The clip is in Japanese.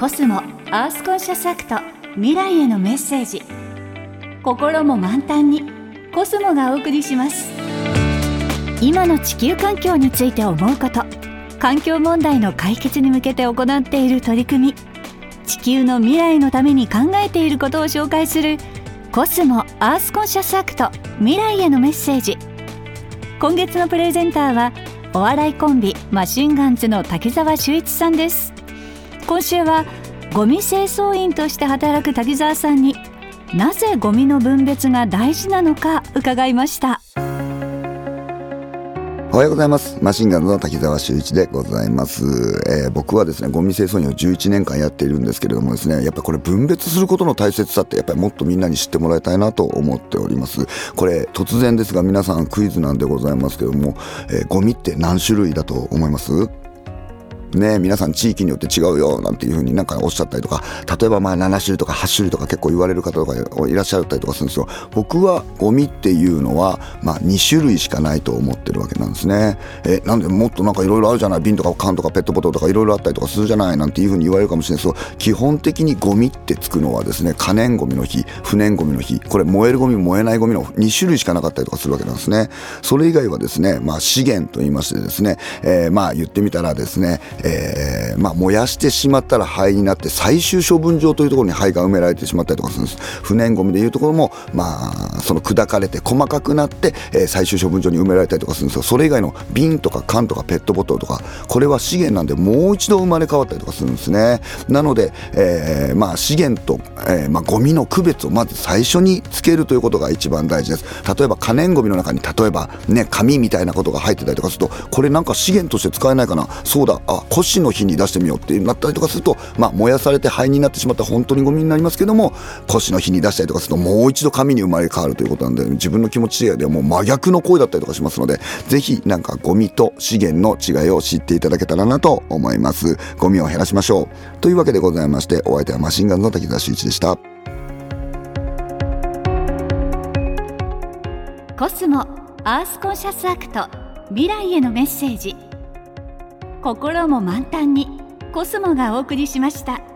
コスモアースコンシャスアクト未来へのメッセージ。心も満タンにコスモがお送りします。今の地球環境について思うこと環境問題の解決に向けて行っている取り組み。地球の未来のために考えていることを紹介するコスモアースコンシャスアクト未来へのメッセージ。今月のプレゼンターはお笑いコンビマシンガンズの滝沢秀一さんです。今週はゴミ清掃員として働く滝沢さんになぜゴミの分別が大事なのか伺いました。おはようございます。マシンガンズの滝沢修一でございます、えー、僕はですねゴミ清掃員を11年間やっているんですけれどもですねやっぱこれ分別することの大切さってやっぱりもっとみんなに知ってもらいたいなと思っております。これ突然ですが皆さんクイズなんでございますけども、えー、ゴミって何種類だと思います？ね皆さん地域によって違うよなんていうふうになんかおっしゃったりとか例えばまあ7種類とか8種類とか結構言われる方とかいらっしゃったりとかするんですよ。僕はゴミっていうのはまあ2種類しかないと思ってるわけなんですね。えなんでもっとなんかいろいろあるじゃない？瓶とか缶とかペットボトルとかいろいろあったりとかするじゃない？なんていうふうに言われるかもしれないですけど基本的にゴミってつくのはですね可燃ゴミの日不燃ゴミの日。これ燃えるゴミ燃えないゴミの2種類しかなかったりとかするわけなんですね。それ以外はですねまあ資源と言いましてですね、えー、まあ言ってみたらですね、えーまあ、燃やしてしまったら灰になって最終処分場というところに灰が埋められてしまったりとかするんです。不燃ごみでいうところも、まあ、その砕かれて細かくなって、えー、最終処分場に埋められたりとかするんですよ。それ以外の瓶とか缶とかペットボトルとかこれは資源なんでもう一度生まれ変わったりとかするんですね。なので、えーまあ、資源と、えーまあ、ゴミの区別をまず最初につけるということが一番大事です。例えば可燃ごみの中に例えばね紙みたいなことが入ってたりとかするとこれなんか資源として使えないかな。そうだ。あ腰の日に出してみようってなったりとかすると、まあ、燃やされて灰になってしまった本当にゴミになりますけども腰の日に出したりとかするともう一度紙に生まれ変わるということなんで自分の気持ちではもう真逆の行為だったりとかしますのでぜひなんかゴミと資源の違いを知っていただけたらなと思います。ゴミを減らしましょう。というわけでございましてお相手はマシンガンズの滝沢秀一でした。コスモアースコンシャスアクト未来へのメッセージ。心も満タンにコスモがお送りしました。